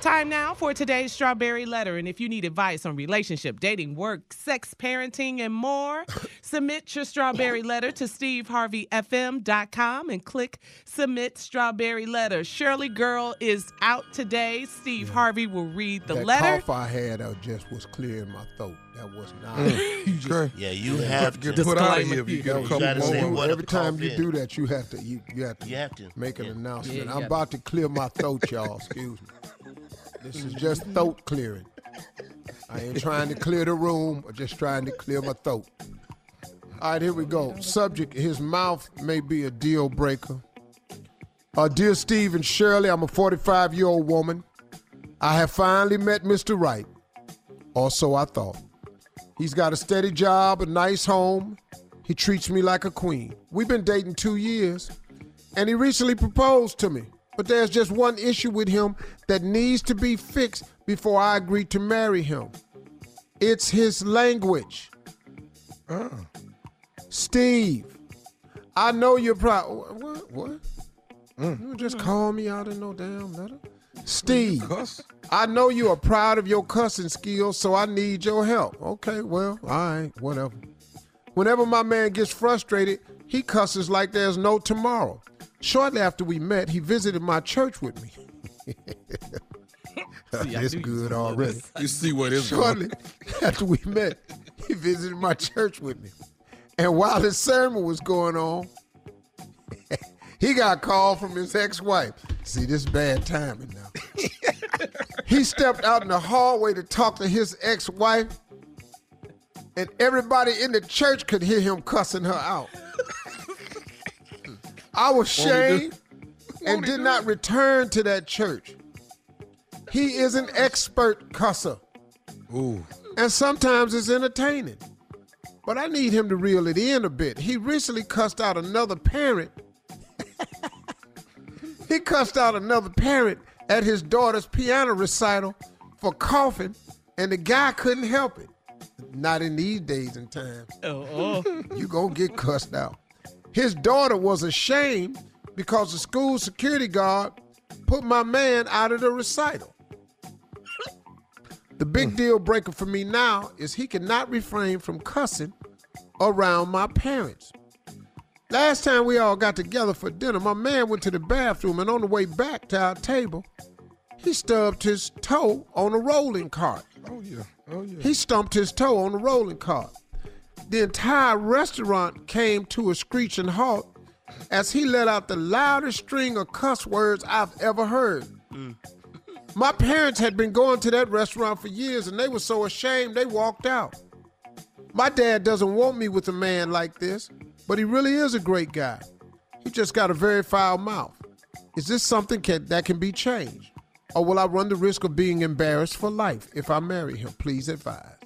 Time now for today's Strawberry Letter. And if you need advice on relationship, dating, work, sex, parenting, and more, submit your Strawberry Letter to SteveHarveyFM.com and click Submit Strawberry Letter. Shirley Girl is out today. Steve Harvey will read the that letter. cough I had uh, just was clearing my throat. That was not. Okay. Yeah, you have Get to. put out of Disclaimer. here you You get a You couple gotta say more. what- Every time you cough do that, you have to you, you have to You have to. make an Yeah. announcement. Yeah, I'm yeah. about to clear my throat, y'all. Excuse me. This is just throat clearing. I ain't trying to clear the room, I'm just trying to clear my throat. All right, here we go. Subject: His mouth may be a deal breaker. Uh, dear Steve and Shirley, I'm a 45 year old woman. I have finally met Mr. Right, or so I thought. He's got a steady job, a nice home. He treats me like a queen. We've been dating two years, and he recently proposed to me. But there's just one issue with him that needs to be fixed before I agree to marry him. It's his language. Oh. Steve, I know you're proud. What? What? You just call me out in no damn letter. Steve. I know you are proud of your cussing skills, so I need your help. Okay, well, all right, whatever. Whenever my man gets frustrated, he cusses like there's no tomorrow. Shortly after we met, he visited my church with me. See, it's good already. You see what going. Shortly after we met, he visited my church with me. And while his sermon was going on, he got called from his ex-wife. See, this is bad timing now. he stepped out in the hallway to talk to his ex-wife, and everybody in the church could hear him cussing her out. I was Won't he do- shamed and did not return to that church. He is an expert cusser Ooh. and sometimes it's entertaining. But I need him to reel it in a bit. He recently cussed out another parent. he cussed out another parent at his daughter's piano recital for coughing, and the guy couldn't help it. Not in these days and times. Oh, oh. You gonna get cussed out. His daughter was ashamed because the school security guard put my man out of the recital. The big hmm. deal breaker for me now is he cannot refrain from cussing around my parents. Last time we all got together for dinner, my man went to the bathroom and on the way back to our table, he stubbed his toe on a rolling cart. Oh yeah. Oh yeah. He stumped his toe on a rolling cart. The entire restaurant came to a screeching halt as he let out the loudest string of cuss words I've ever heard. Mm. My parents had been going to that restaurant for years and they were so ashamed they walked out. My dad doesn't want me with a man like this, but he really is a great guy. He just got a very foul mouth. Is this something can, that can be changed? Or will I run the risk of being embarrassed for life if I marry him? Please advise.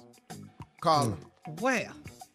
Carla. Mm. Well,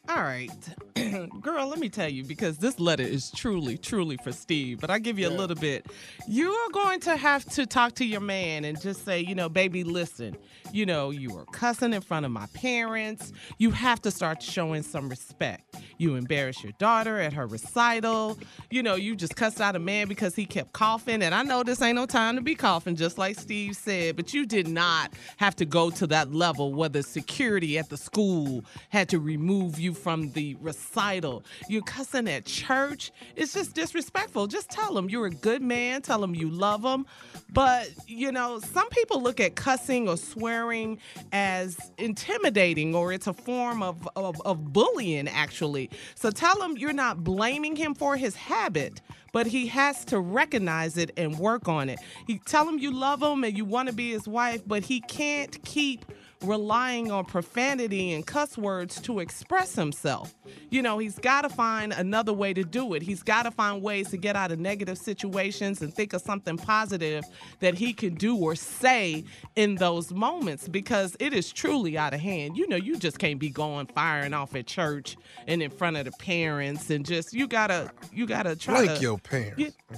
all right. Girl, let me tell you, because this letter is truly, truly for Steve, but I'll give you a little bit. You are going to have to talk to your man and just say, you know, baby, listen, you know, you were cussing in front of my parents. You have to start showing some respect. You embarrassed your daughter at her recital. You know, you just cussed out a man because he kept coughing. And I know this ain't no time to be coughing, just like Steve said, but you did not have to go to that level where the security at the school had to remove you from the recital. You're cussing at church. It's just disrespectful. Just tell them you're a good man. Tell them you love them. But, you know, some people look at cussing or swearing as intimidating or it's a form of, of, of bullying, actually. So tell him you're not blaming him for his habit, but he has to recognize it and work on it. You tell him you love him and you want to be his wife, but he can't keep relying on profanity and cuss words to express himself. You know, he's got to find another way to do it. He's got to find ways to get out of negative situations and think of something positive that he can do or say in those moments because it is truly out of hand. You know, you just can't be going firing off at church and in front of the parents and just you got to you got to try Like to your parents. Yeah.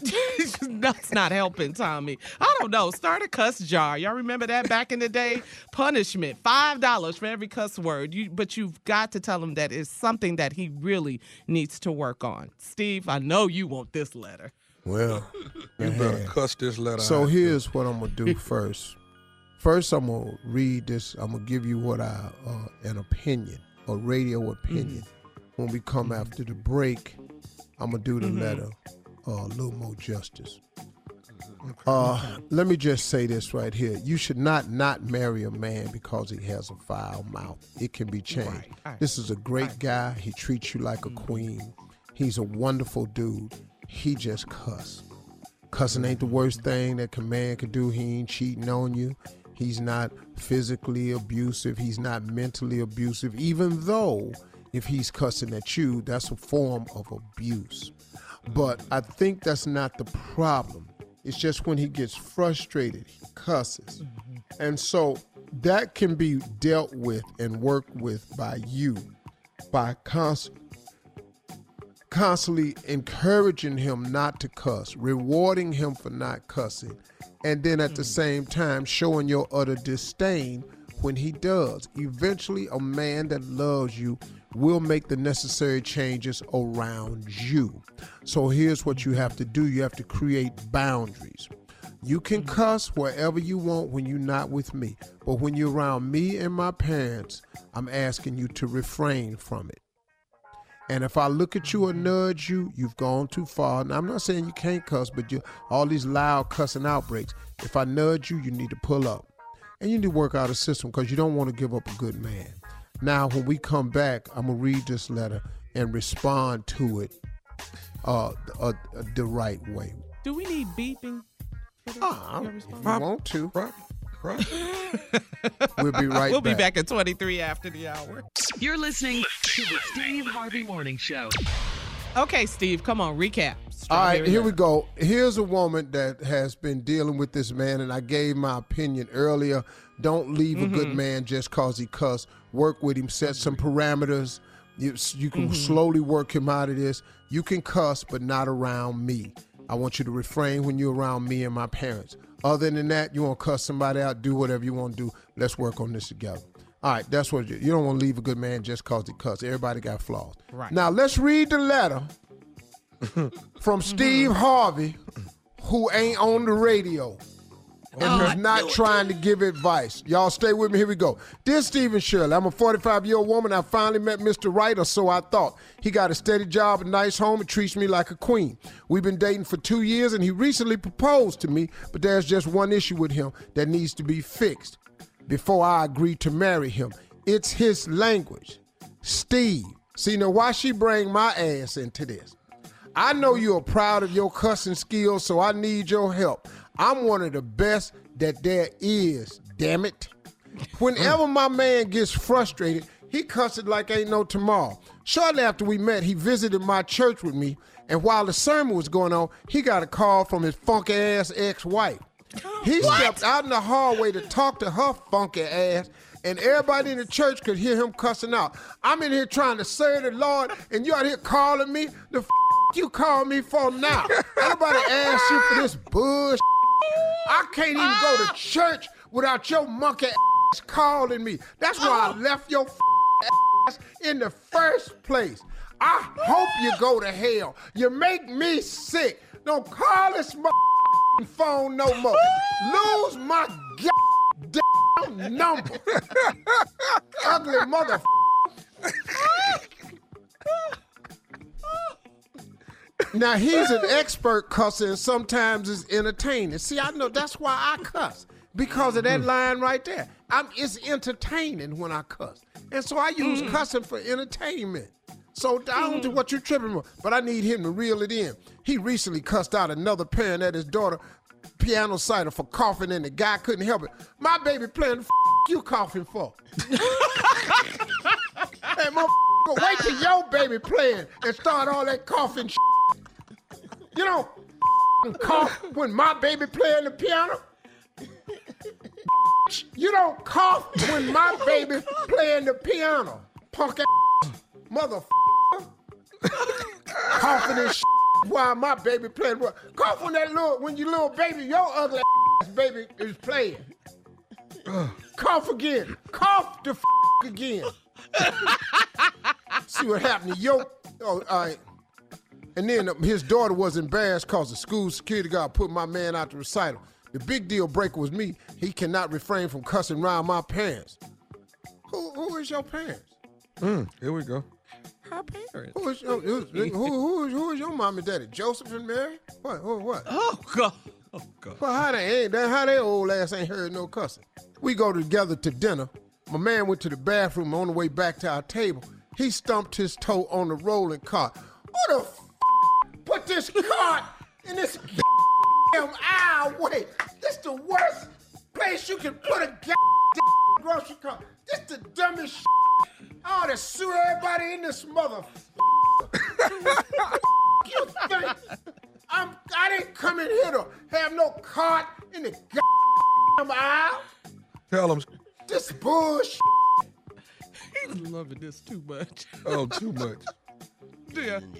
I'm sorry. That's not helping, Tommy. I don't know. Start a cuss jar. Y'all remember that back in the day? Punishment five dollars for every cuss word. You, but you've got to tell him that it's something that he really needs to work on. Steve, I know you want this letter. Well, You man. better cuss this letter So out. here's what I'm gonna do first. First, I'm gonna read this. I'm gonna give you what I uh, an opinion, a radio opinion. When we come after the break, I'm gonna do the letter uh, Uh, a little more justice. Mm-hmm. Uh, let me just say this right here: you should not not marry a man because he has a foul mouth. It can be changed. Right. I- This is a great guy. He treats you like a mm-hmm. queen. He's a wonderful dude. He just cuss. Cussing ain't the mm-hmm. worst thing that a man could do. He ain't cheating on you. He's not physically abusive. He's not mentally abusive. Even though if he's cussing at you, that's a form of abuse. But I think that's not the problem. It's just when he gets frustrated, he cusses. Mm-hmm. And so that can be dealt with and worked with by you by constantly constantly encouraging him not to cuss, rewarding him for not cussing, and then at the mm. same time showing your utter disdain when he does. Eventually, a man that loves you will make the necessary changes around you. So here's what you have to do you have to create boundaries. You can mm-hmm. cuss wherever you want when you're not with me, but when you're around me and my parents, I'm asking you to refrain from it. And if I look at you and mm-hmm. nudge you, you've gone too far. Now I'm not saying you can't cuss, but you all these loud cussing outbreaks. If I nudge you, you need to pull up. And you need to work out a system because you don't want to give up a good man. Now, when we come back, I'm gonna read this letter and respond to it uh, uh, the right way. Do we need beeping? for this? Ah, Your if response? you want to, Right, right. we'll be right we'll back. be back at 23 after the hour. You're listening to the Steve Harvey Morning Show. Okay, Steve, come on, recap. All right, here we go. Here's a woman that has been dealing with this man, and I gave my opinion earlier. Don't leave a good mm-hmm. man just cause he cuss. Work with him, set some parameters. You, you can mm-hmm. slowly work him out of this. You can cuss, but not around me. I want you to refrain when you're around me and my parents. Other than that, you want to cuss somebody out, do whatever you want to do. Let's work on this together. All right, that's what you, you don't want to leave a good man just cause he cuss. Everybody got flaws. Right. Now let's read the letter from mm-hmm. Steve Harvey, who ain't on the radio and is not trying to give advice. Y'all stay with me. Here we go. Dear Stephen Shirley, I'm a 45 year old woman. I finally met Mr. Right, or so I thought. He got a steady job, a nice home, and treats me like a queen. We've been dating for two years, and he recently proposed to me, but there's just one issue with him that needs to be fixed before I agree to marry him. It's his language. Steve. See, now why she bring my ass into this? I know you're proud of your cussing skills, so I need your help. I'm one of the best that there is, damn it. Whenever my man gets frustrated, he cusses like ain't no tomorrow. Shortly after we met, he visited my church with me, and while the sermon was going on, he got a call from his funky ass ex-wife. He stepped out in the hallway to talk to her funky ass, and everybody in the church could hear him cussing out. I'm in here trying to serve the Lord, and you out here calling me? The f- you call me for now? Nobody asked you for this bullshit. I can't even go to ah. church without your monkey ass calling me. That's why I oh. left your ass in the first place. I hope you go to hell. You make me sick. Don't call this phone no more. Lose my number. Ugly mother. Now he's an expert cussing. sometimes it's entertaining. See, I know that's why I cuss. Because of that hmm. line right there. I'm it's entertaining when I cuss. And so I use hmm. cussing for entertainment. So I don't know hmm. what you're tripping for, but I need him to reel it in. He recently cussed out another parent at his daughter piano cider for coughing and the guy couldn't help it. My baby playing the f- you coughing for? hey, motherfucker, wait till your baby playing and start all that coughing shit. You don't cough when my baby playing the piano. You don't cough when my baby playing the piano. Punk ass motherfucker. Coughing shit while my baby playing. Cough when that little, when your little baby, your ugly ass baby is playing. Cough again. Cough the again. See what happened to your. Oh, all right. And then um, his daughter was embarrassed because the school security guard put my man out the recital. The big deal breaker was me. He cannot refrain from cussing around my parents. Who, who is your parents? Mm, here we go. Her parents. Who is your, who, who, who, is, who is your mom and daddy? Joseph and Mary? What? Who, what? Oh God. Oh God. Well, how they ain't that? How they old ass ain't heard no cussing? We go together to dinner. My man went to the bathroom on the way back to our table. He stumped his toe on the rolling cart. What the f- put this cart in this damn aisle way? This the worst place you can put a goddamn grocery cart. This the dumbest shit. I ought to sue everybody in this mother. you think I'm, I didn't come in here to have no cart in the goddamn aisle? Tell him. This bullshit. He's loving this too much. Oh, too much.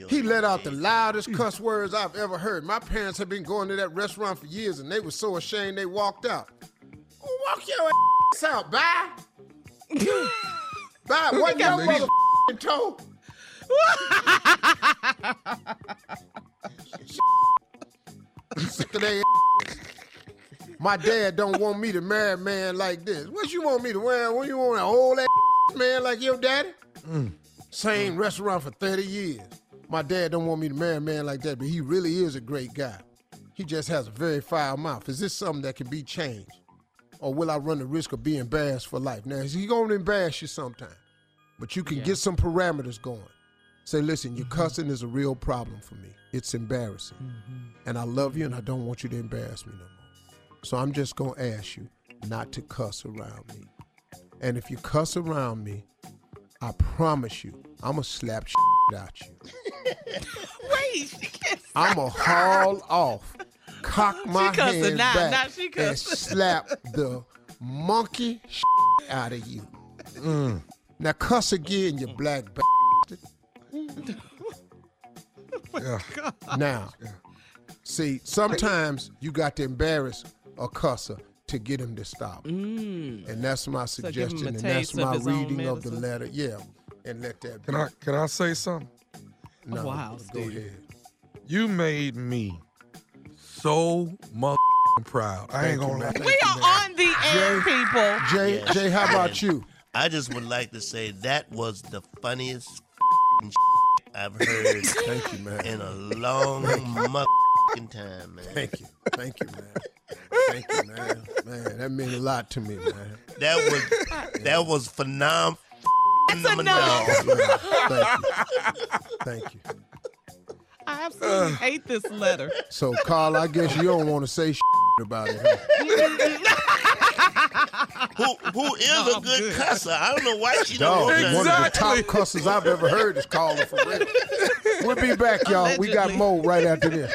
He let out the loudest cuss words I've ever heard. My parents had been going to that restaurant for years and they were so ashamed they walked out. Walk your ass out, bye. bye. What your Ladies. mother toe? Sick of My dad don't want me to marry a man like this. What you want me to wear? What you want an old ass man like your daddy? Mm. Same restaurant for 30 years. My dad don't want me to marry a man like that, but he really is a great guy. He just has a very foul mouth. Is this something that can be changed? Or will I run the risk of being embarrassed for life? Now, he gonna embarrass you sometime, but you can get some parameters going. Say, listen, your mm-hmm. cussing is a real problem for me. It's embarrassing. Mm-hmm. And I love you and I don't want you to embarrass me no more. So I'm just gonna ask you not to cuss around me. And if you cuss around me, I promise you, I'ma slap shit out you. Wait, she can't. I'ma haul off, cock my now. back, Now and slap the monkey shit out of you. Mm. Now cuss again, you black bastard. Yeah. Now, see, sometimes you got to embarrass a cusser to get him to stop. And that's my Mm. give him a suggestion, and that's taste of my reading of the letter. Yeah, and let that be. Can I can I say something? No, Wow, go Steve. ahead. You made me so mother proud. I ain't gonna lie. We are on the air, people. Jay, Yeah. Jay, how about you? I just would like to say that was the funniest I've heard Thank you, man. in a long motherfucking time, man. Thank you. Thank you, man. Thank you, man. Man, that means a lot to me, man. That was that was phenomenal. enough. Thank you. Thank you. I absolutely hate this letter. So, Carl, I guess you don't want to say about it. Huh? Who who is No, a I'm good, good. cusser? I don't know why she Dog, don't one know of the top cussers I've ever heard is calling for real. We'll be back, y'all. We got Allegedly. more right after this.